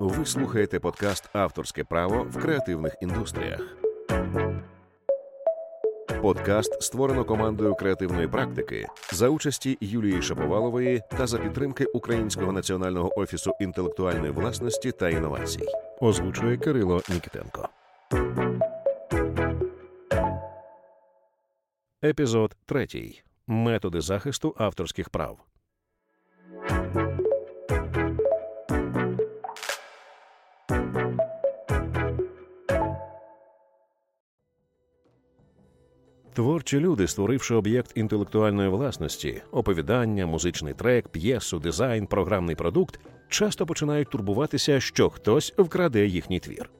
Ви слухаєте подкаст Авторське право в креативних індустріях. Подкаст створено командою креативної практики за участі Юлії Шаповалової та за підтримки Українського національного офісу інтелектуальної власності та інновацій. Озвучує Кирило Нікітенко. Епізод 3. Методи захисту авторських прав. Творчі люди, створивши об'єкт інтелектуальної власності, оповідання, музичний трек, п'єсу, дизайн, програмний продукт, часто починають турбуватися, що хтось вкраде їхній твір.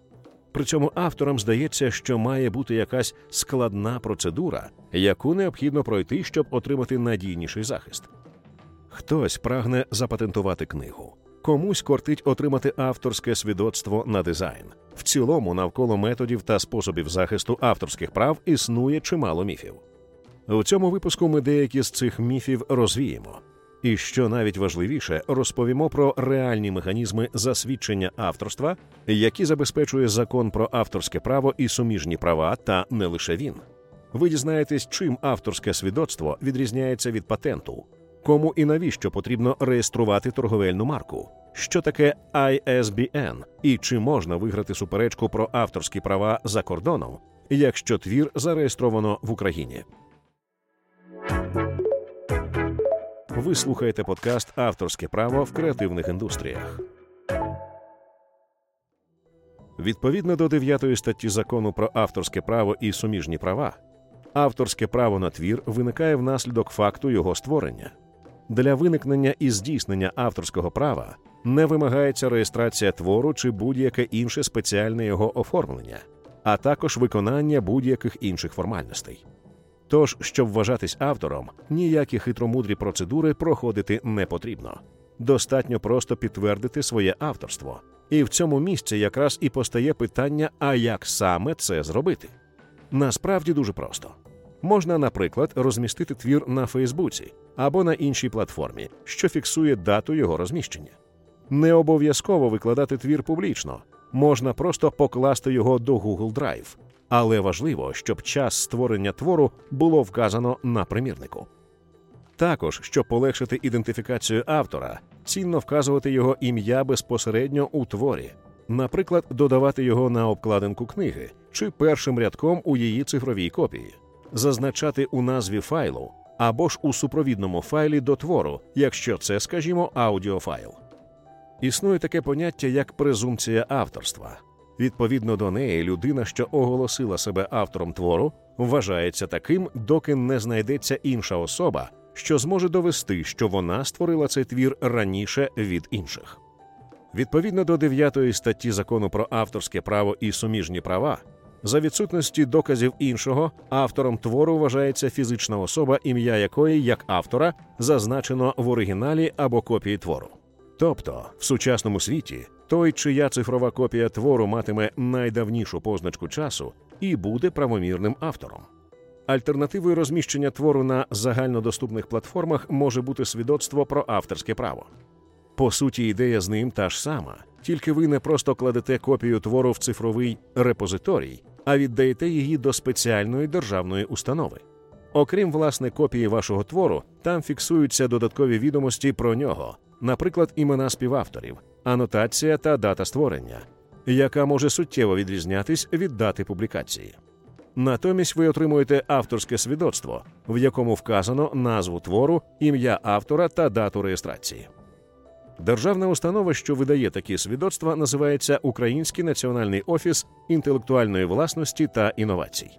При цьому авторам здається, що має бути якась складна процедура, яку необхідно пройти, щоб отримати надійніший захист. Хтось прагне запатентувати книгу, комусь кортить отримати авторське свідоцтво на дизайн. В цілому, навколо методів та способів захисту авторських прав існує чимало міфів. У цьому випуску ми деякі з цих міфів розвіємо. І що навіть важливіше, розповімо про реальні механізми засвідчення авторства, які забезпечує закон про авторське право і суміжні права, та не лише він. Ви дізнаєтесь, чим авторське свідоцтво відрізняється від патенту, кому і навіщо потрібно реєструвати торговельну марку, що таке ISBN і чи можна виграти суперечку про авторські права за кордоном, якщо твір зареєстровано в Україні. Ви слухаєте подкаст Авторське право в креативних індустріях. Відповідно до 9 статті закону про авторське право і суміжні права, авторське право на твір виникає внаслідок факту його створення. Для виникнення і здійснення авторського права не вимагається реєстрація твору чи будь-яке інше спеціальне його оформлення, а також виконання будь-яких інших формальностей. Тож, щоб вважатись автором, ніякі хитромудрі процедури проходити не потрібно. Достатньо просто підтвердити своє авторство. І в цьому місці якраз і постає питання, а як саме це зробити? Насправді дуже просто. Можна, наприклад, розмістити твір на Фейсбуці або на іншій платформі, що фіксує дату його розміщення. Не обов'язково викладати твір публічно, можна просто покласти його до Google Drive але важливо, щоб час створення твору було вказано на примірнику. Також, щоб полегшити ідентифікацію автора, цінно вказувати його ім'я безпосередньо у творі, наприклад, додавати його на обкладинку книги чи першим рядком у її цифровій копії, зазначати у назві файлу або ж у супровідному файлі до твору, якщо це, скажімо, аудіофайл. Існує таке поняття як презумпція авторства. Відповідно до неї, людина, що оголосила себе автором твору, вважається таким, доки не знайдеться інша особа, що зможе довести, що вона створила цей твір раніше від інших. Відповідно до 9 статті закону про авторське право і суміжні права, за відсутності доказів іншого, автором твору вважається фізична особа, ім'я якої як автора зазначено в оригіналі або копії твору. Тобто, в сучасному світі той, чия цифрова копія твору матиме найдавнішу позначку часу і буде правомірним автором. Альтернативою розміщення твору на загальнодоступних платформах може бути свідоцтво про авторське право. По суті, ідея з ним та ж сама, тільки ви не просто кладете копію твору в цифровий репозиторій, а віддаєте її до спеціальної державної установи. Окрім власне копії вашого твору, там фіксуються додаткові відомості про нього, наприклад, імена співавторів, анотація та дата створення, яка може суттєво відрізнятись від дати публікації. Натомість ви отримуєте авторське свідоцтво, в якому вказано назву твору, ім'я автора та дату реєстрації. Державна установа, що видає такі свідоцтва, називається Український національний офіс інтелектуальної власності та інновацій.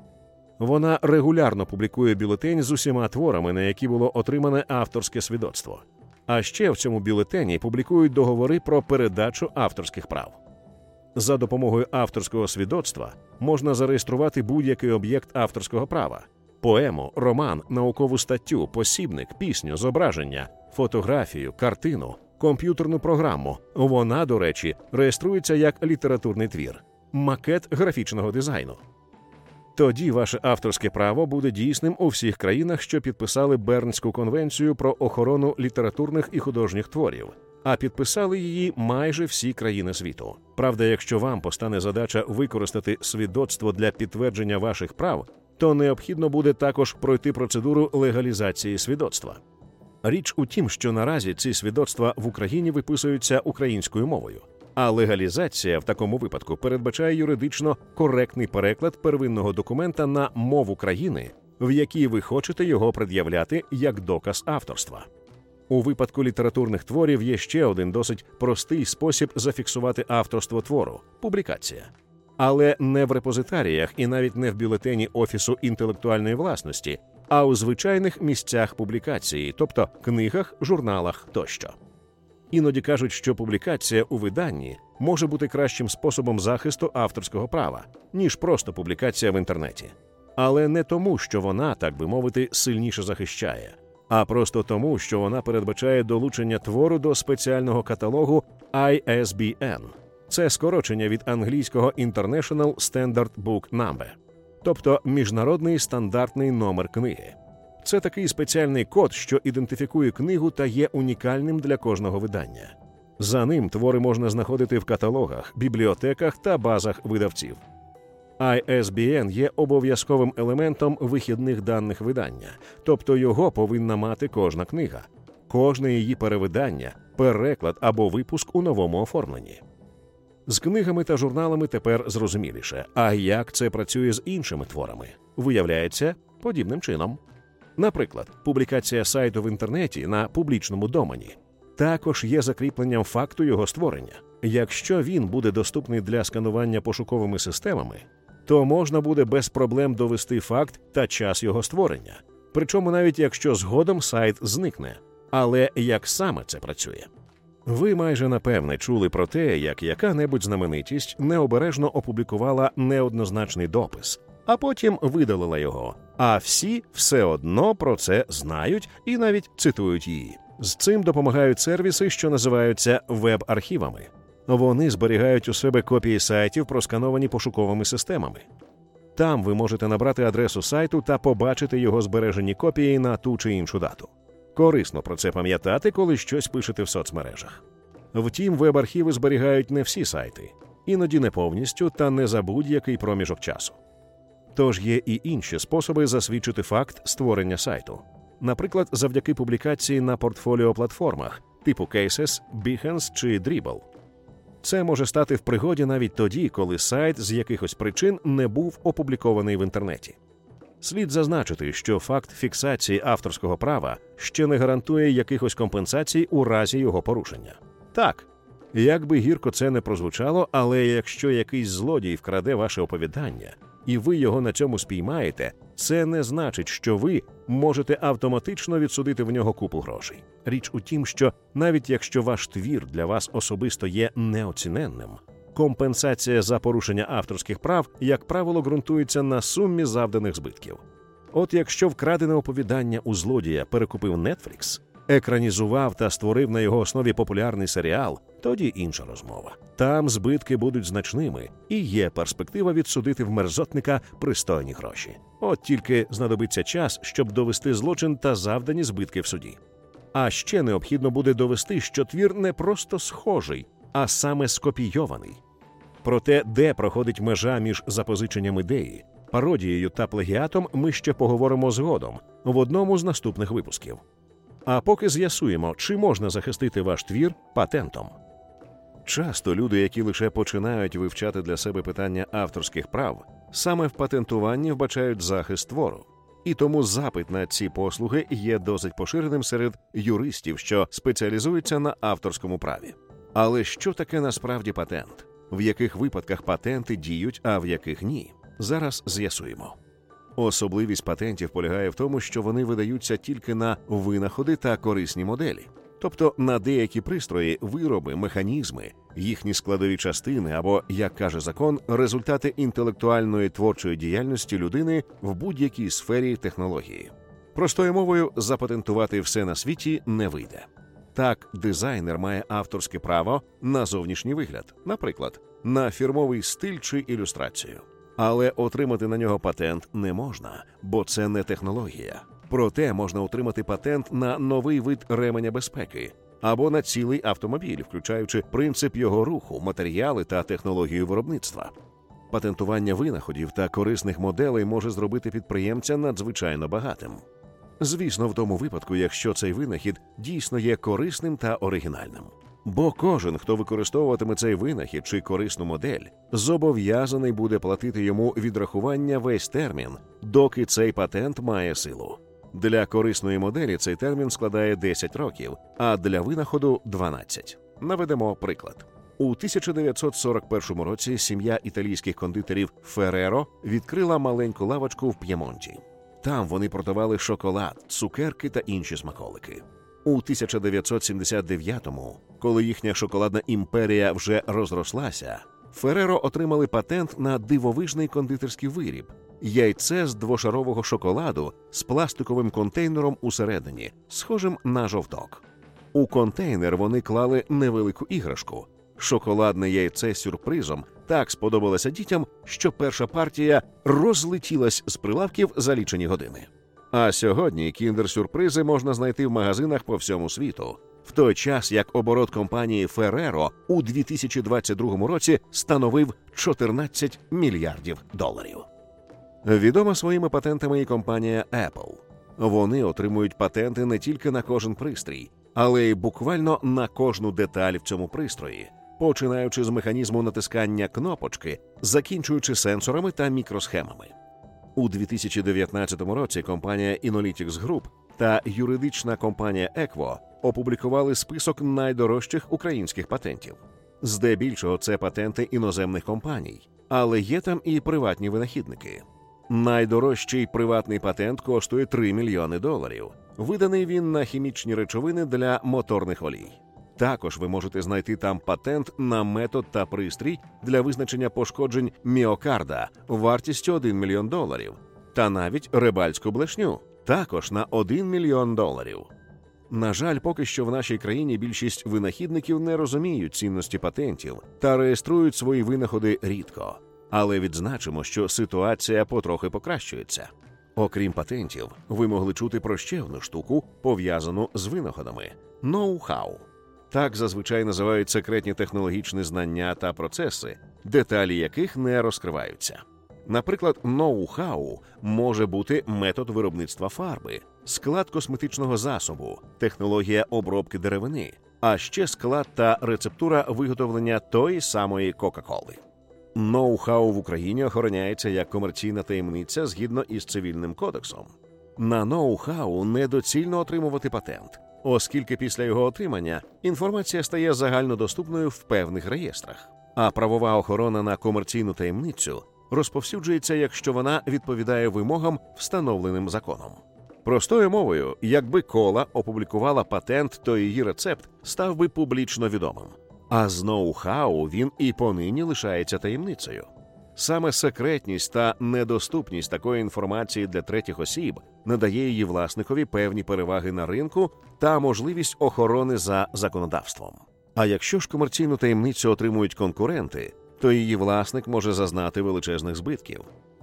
Вона регулярно публікує бюлетень з усіма творами, на які було отримане авторське свідоцтво. А ще в цьому бюлетені публікують договори про передачу авторських прав. За допомогою авторського свідоцтва можна зареєструвати будь-який об'єкт авторського права: поему, роман, наукову статтю, посібник, пісню, зображення, фотографію, картину, комп'ютерну програму. Вона, до речі, реєструється як літературний твір, макет графічного дизайну. Тоді ваше авторське право буде дійсним у всіх країнах, що підписали Бернську конвенцію про охорону літературних і художніх творів, а підписали її майже всі країни світу. Правда, якщо вам постане задача використати свідоцтво для підтвердження ваших прав, то необхідно буде також пройти процедуру легалізації свідоцтва. Річ у тім, що наразі ці свідоцтва в Україні виписуються українською мовою, а легалізація в такому випадку передбачає юридично коректний переклад первинного документа на мову країни, в якій ви хочете його пред'являти як доказ авторства. У випадку літературних творів є ще один досить простий спосіб зафіксувати авторство твору публікація. Але не в репозитаріях і навіть не в бюлетені Офісу інтелектуальної власності, а у звичайних місцях публікації, тобто книгах, журналах тощо. Іноді кажуть, що публікація у виданні може бути кращим способом захисту авторського права, ніж просто публікація в інтернеті. Але не тому, що вона, так би мовити, сильніше захищає, а просто тому, що вона передбачає долучення твору до спеціального каталогу ISBN. Це скорочення від англійського International Standard Book Number, тобто міжнародний стандартний номер книги. Це такий спеціальний код, що ідентифікує книгу та є унікальним для кожного видання. За ним твори можна знаходити в каталогах, бібліотеках та базах видавців. ISBN є обов'язковим елементом вихідних даних видання, тобто його повинна мати кожна книга, кожне її перевидання, переклад або випуск у новому оформленні. З книгами та журналами тепер зрозуміліше. А як це працює з іншими творами? Виявляється, подібним чином. Наприклад, публікація сайту в інтернеті на публічному домені також є закріпленням факту його створення. Якщо він буде доступний для сканування пошуковими системами, то можна буде без проблем довести факт та час його створення. Причому навіть якщо згодом сайт зникне. Але як саме це працює? Ви майже напевне чули про те, як яка-небудь знаменитість необережно опублікувала неоднозначний допис, а потім видалила його. А всі все одно про це знають і навіть цитують її. З цим допомагають сервіси, що називаються веб-архівами. Вони зберігають у себе копії сайтів, проскановані пошуковими системами. Там ви можете набрати адресу сайту та побачити його збережені копії на ту чи іншу дату. Корисно про це пам'ятати, коли щось пишете в соцмережах. Втім, веб-архіви зберігають не всі сайти, іноді не повністю та не за будь-який проміжок часу. Тож є і інші способи засвідчити факт створення сайту, наприклад, завдяки публікації на портфоліо платформах типу Cases, Behance чи Dribble. Це може стати в пригоді навіть тоді, коли сайт з якихось причин не був опублікований в інтернеті. Слід зазначити, що факт фіксації авторського права ще не гарантує якихось компенсацій у разі його порушення. Так, як би гірко це не прозвучало, але якщо якийсь злодій вкраде ваше оповідання, і ви його на цьому спіймаєте, це не значить, що ви можете автоматично відсудити в нього купу грошей. Річ у тім, що навіть якщо ваш твір для вас особисто є неоціненним, компенсація за порушення авторських прав, як правило, ґрунтується на сумі завданих збитків. От якщо вкрадене оповідання у злодія перекупив Netflix, екранізував та створив на його основі популярний серіал, тоді інша розмова. Там збитки будуть значними, і є перспектива відсудити в мерзотника пристойні гроші. От тільки знадобиться час, щоб довести злочин та завдані збитки в суді. А ще необхідно буде довести, що твір не просто схожий, а саме скопійований. Проте, де проходить межа між запозиченням ідеї, пародією та плагіатом, ми ще поговоримо згодом в одному з наступних випусків. А поки з'ясуємо, чи можна захистити ваш твір патентом. Часто люди, які лише починають вивчати для себе питання авторських прав, саме в патентуванні вбачають захист твору. І тому запит на ці послуги є досить поширеним серед юристів, що спеціалізуються на авторському праві. Але що таке насправді патент? В яких випадках патенти діють, а в яких ні? Зараз з'ясуємо. Особливість патентів полягає в тому, що вони видаються тільки на винаходи та корисні моделі, тобто на деякі пристрої, вироби, механізми, їхні складові частини або, як каже закон, результати інтелектуальної творчої діяльності людини в будь-якій сфері технології. Простою мовою запатентувати все на світі не вийде. Так, дизайнер має авторське право на зовнішній вигляд, наприклад, на фірмовий стиль чи ілюстрацію. Але отримати на нього патент не можна, бо це не технологія. Проте можна отримати патент на новий вид ременя безпеки або на цілий автомобіль, включаючи принцип його руху, матеріали та технологію виробництва. Патентування винаходів та корисних моделей може зробити підприємця надзвичайно багатим. Звісно, в тому випадку, якщо цей винахід дійсно є корисним та оригінальним. Бо кожен, хто використовуватиме цей винахід чи корисну модель, зобов'язаний буде платити йому відрахування весь термін, доки цей патент має силу. Для корисної моделі цей термін складає 10 років, а для винаходу 12. Наведемо приклад. У 1941 році сім'я італійських кондитерів Фереро відкрила маленьку лавочку в П'ємонті. Там вони продавали шоколад, цукерки та інші смаколики. У 1979-му, коли їхня шоколадна імперія вже розрослася, Фереро отримали патент на дивовижний кондитерський виріб яйце з двошарового шоколаду з пластиковим контейнером усередині, схожим на жовток. У контейнер вони клали невелику іграшку. Шоколадне яйце з сюрпризом так сподобалося дітям, що перша партія розлетілась з прилавків за лічені години. А сьогодні кіндер-сюрпризи можна знайти в магазинах по всьому світу, в той час як оборот компанії Ferrero у 2022 році становив 14 мільярдів доларів. Відома своїми патентами і компанія Apple. Вони отримують патенти не тільки на кожен пристрій, але й буквально на кожну деталь в цьому пристрої, починаючи з механізму натискання кнопочки, закінчуючи сенсорами та мікросхемами. У 2019 році компанія Inalytics Group та юридична компанія Equo опублікували список найдорожчих українських патентів. Здебільшого це патенти іноземних компаній, але є там і приватні винахідники. Найдорожчий приватний патент коштує 3 мільйони доларів. Виданий він на хімічні речовини для моторних олій. Також ви можете знайти там патент на метод та пристрій для визначення пошкоджень міокарда вартістю 1 мільйон доларів, та навіть рибальську блешню також на 1 мільйон доларів. На жаль, поки що в нашій країні більшість винахідників не розуміють цінності патентів та реєструють свої винаходи рідко. Але відзначимо, що ситуація потрохи покращується. Окрім патентів, ви могли чути про ще одну штуку, пов'язану з винаходами ноу-хау. Так зазвичай називають секретні технологічні знання та процеси, деталі яких не розкриваються. Наприклад, ноу-хау може бути метод виробництва фарби, склад косметичного засобу, технологія обробки деревини, а ще склад та рецептура виготовлення тої самої Кока-Коли. Ноу-хау в Україні охороняється як комерційна таємниця згідно із цивільним кодексом. На ноу-хау недоцільно отримувати патент, оскільки після його отримання інформація стає загальнодоступною в певних реєстрах, а правова охорона на комерційну таємницю розповсюджується, якщо вона відповідає вимогам, встановленим законом. Простою мовою, якби кола опублікувала патент, то її рецепт став би публічно відомим. А з ноу-хау він і понині лишається таємницею. Саме секретність та недоступність такої інформації для третіх осіб надає її власникові певні переваги на ринку та можливість охорони за законодавством. А якщо ж комерційну таємницю отримують конкуренти, то її власник може зазнати величезних збитків.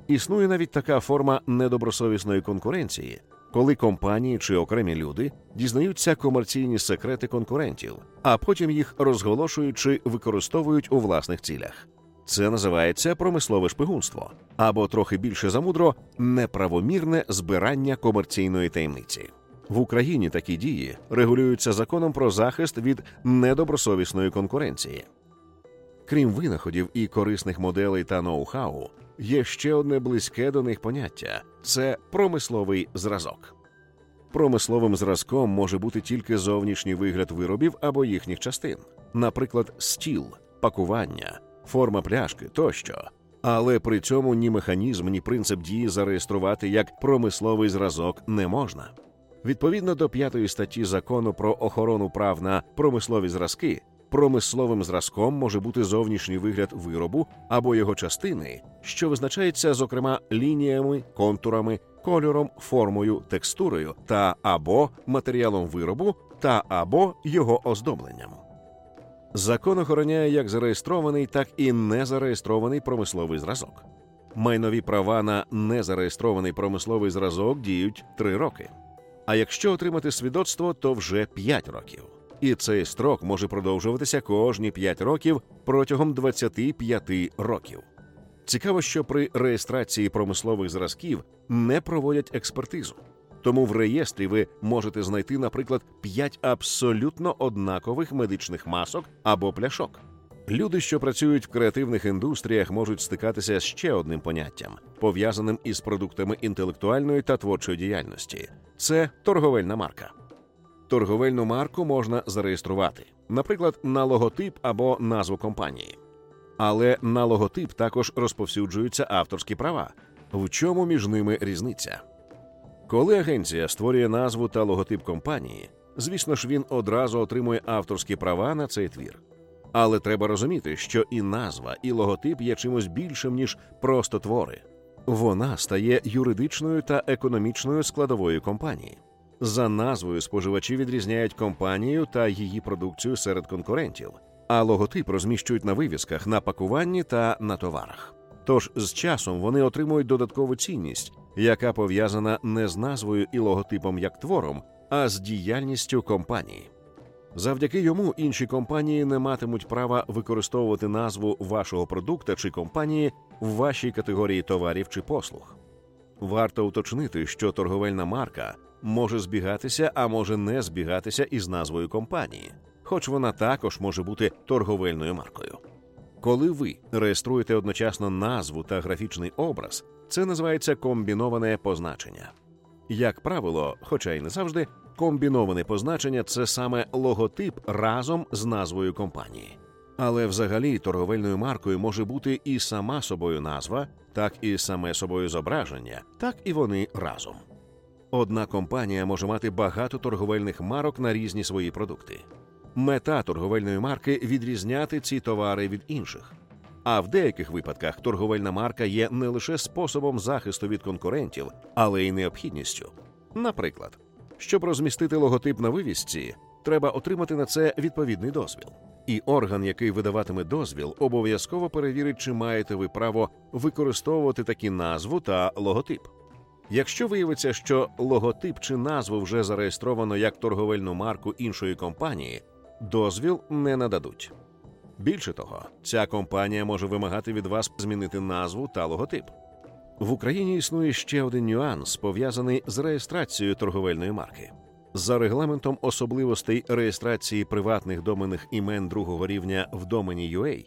Існує навіть така форма недобросовісної конкуренції, коли компанії чи окремі люди дізнаються комерційні секрети конкурентів, а потім їх розголошують чи використовують у власних цілях. Це називається промислове шпигунство або трохи більше замудро неправомірне збирання комерційної таємниці. В Україні такі дії регулюються законом про захист від недобросовісної конкуренції. Крім винаходів і корисних моделей та ноу-хау, є ще одне близьке до них поняття це промисловий зразок. Промисловим зразком може бути тільки зовнішній вигляд виробів або їхніх частин, наприклад, стіл, пакування, форма пляшки тощо. Але при цьому ні механізм, ні принцип дії зареєструвати як промисловий зразок не можна. Відповідно до п'ятої статті закону про охорону прав на промислові зразки, промисловим зразком може бути зовнішній вигляд виробу або його частини, що визначається, зокрема, лініями, контурами, кольором, формою, текстурою та або матеріалом виробу та або його оздобленням. Закон охороняє як зареєстрований, так і незареєстрований промисловий зразок. Майнові права на незареєстрований промисловий зразок діють 3 роки. А якщо отримати свідоцтво, то вже 5 років. І цей строк може продовжуватися кожні 5 років протягом 25 років. Цікаво, що при реєстрації промислових зразків не проводять експертизу. Тому в реєстрі ви можете знайти, наприклад, 5 абсолютно однакових медичних масок або пляшок. Люди, що працюють в креативних індустріях, можуть стикатися з ще одним поняттям, пов'язаним із продуктами інтелектуальної та творчої діяльності це торговельна марка. Торговельну марку можна зареєструвати, наприклад, на логотип або назву компанії. Але на логотип також розповсюджуються авторські права. В чому між ними різниця? Коли агенція створює назву та логотип компанії, звісно ж, він одразу отримує авторські права на цей твір. Але треба розуміти, що і назва, і логотип є чимось більшим, ніж просто твори. Вона стає юридичною та економічною складовою компанії. За назвою споживачі відрізняють компанію та її продукцію серед конкурентів, а логотип розміщують на вивісках, на пакуванні та на товарах. Тож з часом вони отримують додаткову цінність, яка пов'язана не з назвою і логотипом як твором, а з діяльністю компанії. Завдяки йому інші компанії не матимуть права використовувати назву вашого продукта чи компанії в вашій категорії товарів чи послуг. Варто уточнити, що торговельна марка може збігатися, а може не збігатися із назвою компанії, хоч вона також може бути торговельною маркою. Коли ви реєструєте одночасно назву та графічний образ, це називається комбіноване позначення. Як правило, хоча й не завжди, комбіноване позначення це саме логотип разом з назвою компанії. Але взагалі торговельною маркою може бути і сама собою назва, так і саме собою зображення, так і вони разом. Одна компанія може мати багато торговельних марок на різні свої продукти. Мета торговельної марки відрізняти ці товари від інших. А в деяких випадках торговельна марка є не лише способом захисту від конкурентів, але й необхідністю. Наприклад, щоб розмістити логотип на вивісці, треба отримати на це відповідний дозвіл. І орган, який видаватиме дозвіл, обов'язково перевірить, чи маєте ви право використовувати такі назву та логотип. Якщо виявиться, що логотип чи назву вже зареєстровано як торговельну марку іншої компанії, дозвіл не нададуть. Більше того, ця компанія може вимагати від вас змінити назву та логотип. В Україні існує ще один нюанс, пов'язаний з реєстрацією торговельної марки. За регламентом особливостей реєстрації приватних доменних імен другого рівня в домені UA,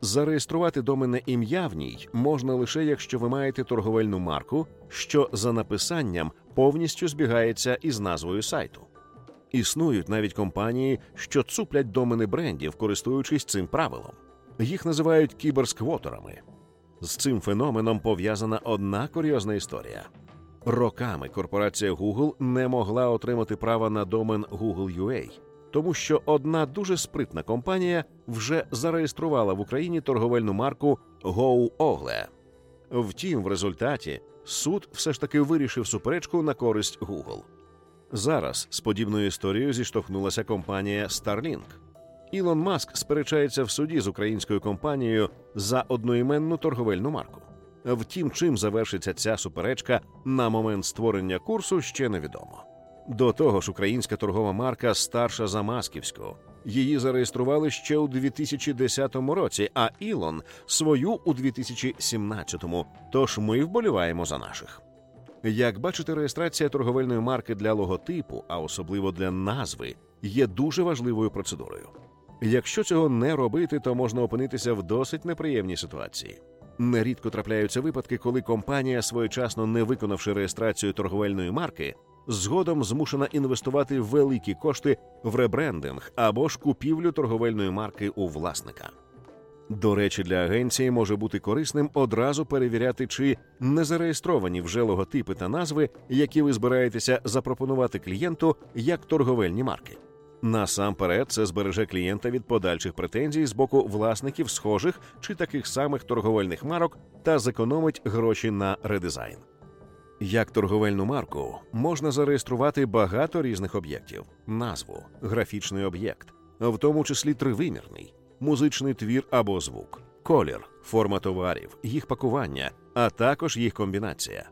зареєструвати доменне ім'я в ній можна лише якщо ви маєте торговельну марку, що за написанням повністю збігається із назвою сайту. Існують навіть компанії, що цуплять домени брендів, користуючись цим правилом. Їх називають кіберсквотерами. З цим феноменом пов'язана одна курйозна історія. Роками корпорація Google не могла отримати права на домен Google.ua, тому що одна дуже спритна компанія вже зареєструвала в Україні торговельну марку GoOgle. Втім, в результаті суд все ж таки вирішив суперечку на користь Google. Зараз з подібною історією зіштовхнулася компанія Starlink. Ілон Маск сперечається в суді з українською компанією за одноіменну торговельну марку. Втім, чим завершиться ця суперечка на момент створення курсу, ще невідомо. До того ж, українська торгова марка старша за масківську. Її зареєстрували ще у 2010 році, а Ілон свою у 2017-му. Тож ми вболіваємо за наших. Як бачите, реєстрація торговельної марки для логотипу, а особливо для назви, є дуже важливою процедурою. Якщо цього не робити, то можна опинитися в досить неприємній ситуації. Нерідко трапляються випадки, коли компанія, своєчасно не виконавши реєстрацію торговельної марки, згодом змушена інвестувати великі кошти в ребрендинг або ж купівлю торговельної марки у власника. До речі, для агенції може бути корисним одразу перевіряти, чи не зареєстровані вже логотипи та назви, які ви збираєтеся запропонувати клієнту як торговельні марки. Насамперед, це збереже клієнта від подальших претензій з боку власників схожих чи таких самих торговельних марок та зекономить гроші на редизайн. Як торговельну марку можна зареєструвати багато різних об'єктів: назву, графічний об'єкт, в тому числі тривимірний, музичний твір або звук, колір, форма товарів, їх пакування, а також їх комбінація.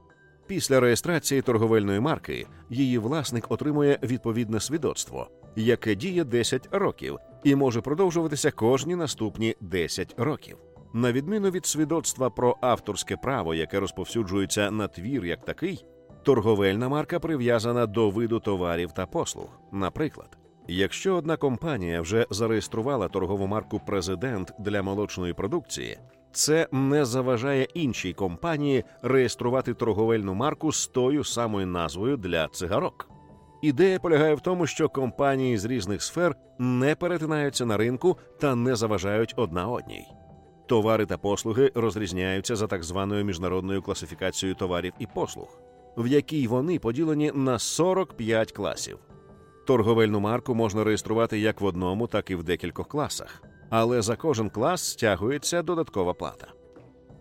Після реєстрації торговельної марки її власник отримує відповідне свідоцтво, яке діє 10 років і може продовжуватися кожні наступні 10 років. На відміну від свідоцтва про авторське право, яке розповсюджується на твір як такий, торговельна марка прив'язана до виду товарів та послуг. Наприклад, якщо одна компанія вже зареєструвала торгову марку Президент для молочної продукції, це не заважає іншій компанії реєструвати торговельну марку з тою самою назвою для цигарок. Ідея полягає в тому, що компанії з різних сфер не перетинаються на ринку та не заважають одна одній. Товари та послуги розрізняються за так званою міжнародною класифікацією товарів і послуг, в якій вони поділені на 45 класів. Торговельну марку можна реєструвати як в одному, так і в декількох класах, але за кожен клас стягується додаткова плата.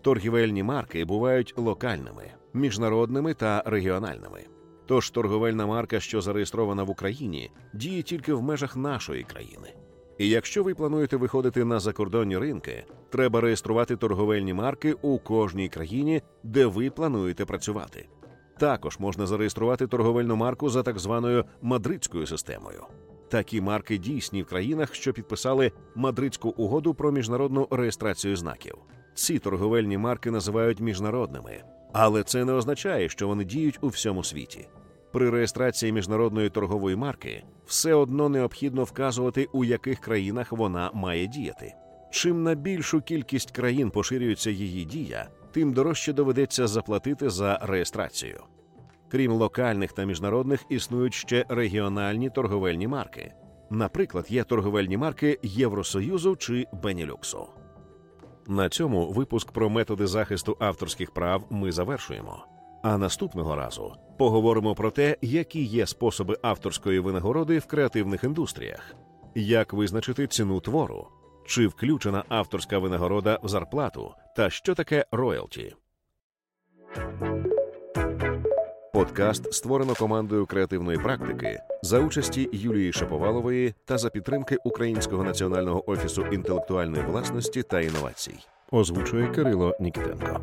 Торгівельні марки бувають локальними, міжнародними та регіональними. Тож торговельна марка, що зареєстрована в Україні, діє тільки в межах нашої країни. І якщо ви плануєте виходити на закордонні ринки, треба реєструвати торговельні марки у кожній країні, де ви плануєте працювати. Також можна зареєструвати торговельну марку за так званою мадридською системою. Такі марки дійсні в країнах, що підписали Мадридську угоду про міжнародну реєстрацію знаків. Ці торговельні марки називають міжнародними, але це не означає, що вони діють у всьому світі. При реєстрації міжнародної торгової марки все одно необхідно вказувати, у яких країнах вона має діяти. Чим на більшу кількість країн поширюється її дія, тим дорожче доведеться заплатити за реєстрацію. Крім локальних та міжнародних, існують ще регіональні торговельні марки. Наприклад, є торговельні марки Євросоюзу чи Бенілюксу. На цьому випуск про методи захисту авторських прав ми завершуємо. А наступного разу поговоримо про те, які є способи авторської винагороди в креативних індустріях, як визначити ціну твору, чи включена авторська винагорода в зарплату, та що таке роялті. Подкаст створено командою креативної практики за участі Юлії Шаповалової та за підтримки Українського національного офісу інтелектуальної власності та інновацій. Озвучує Кирило Нікітенко.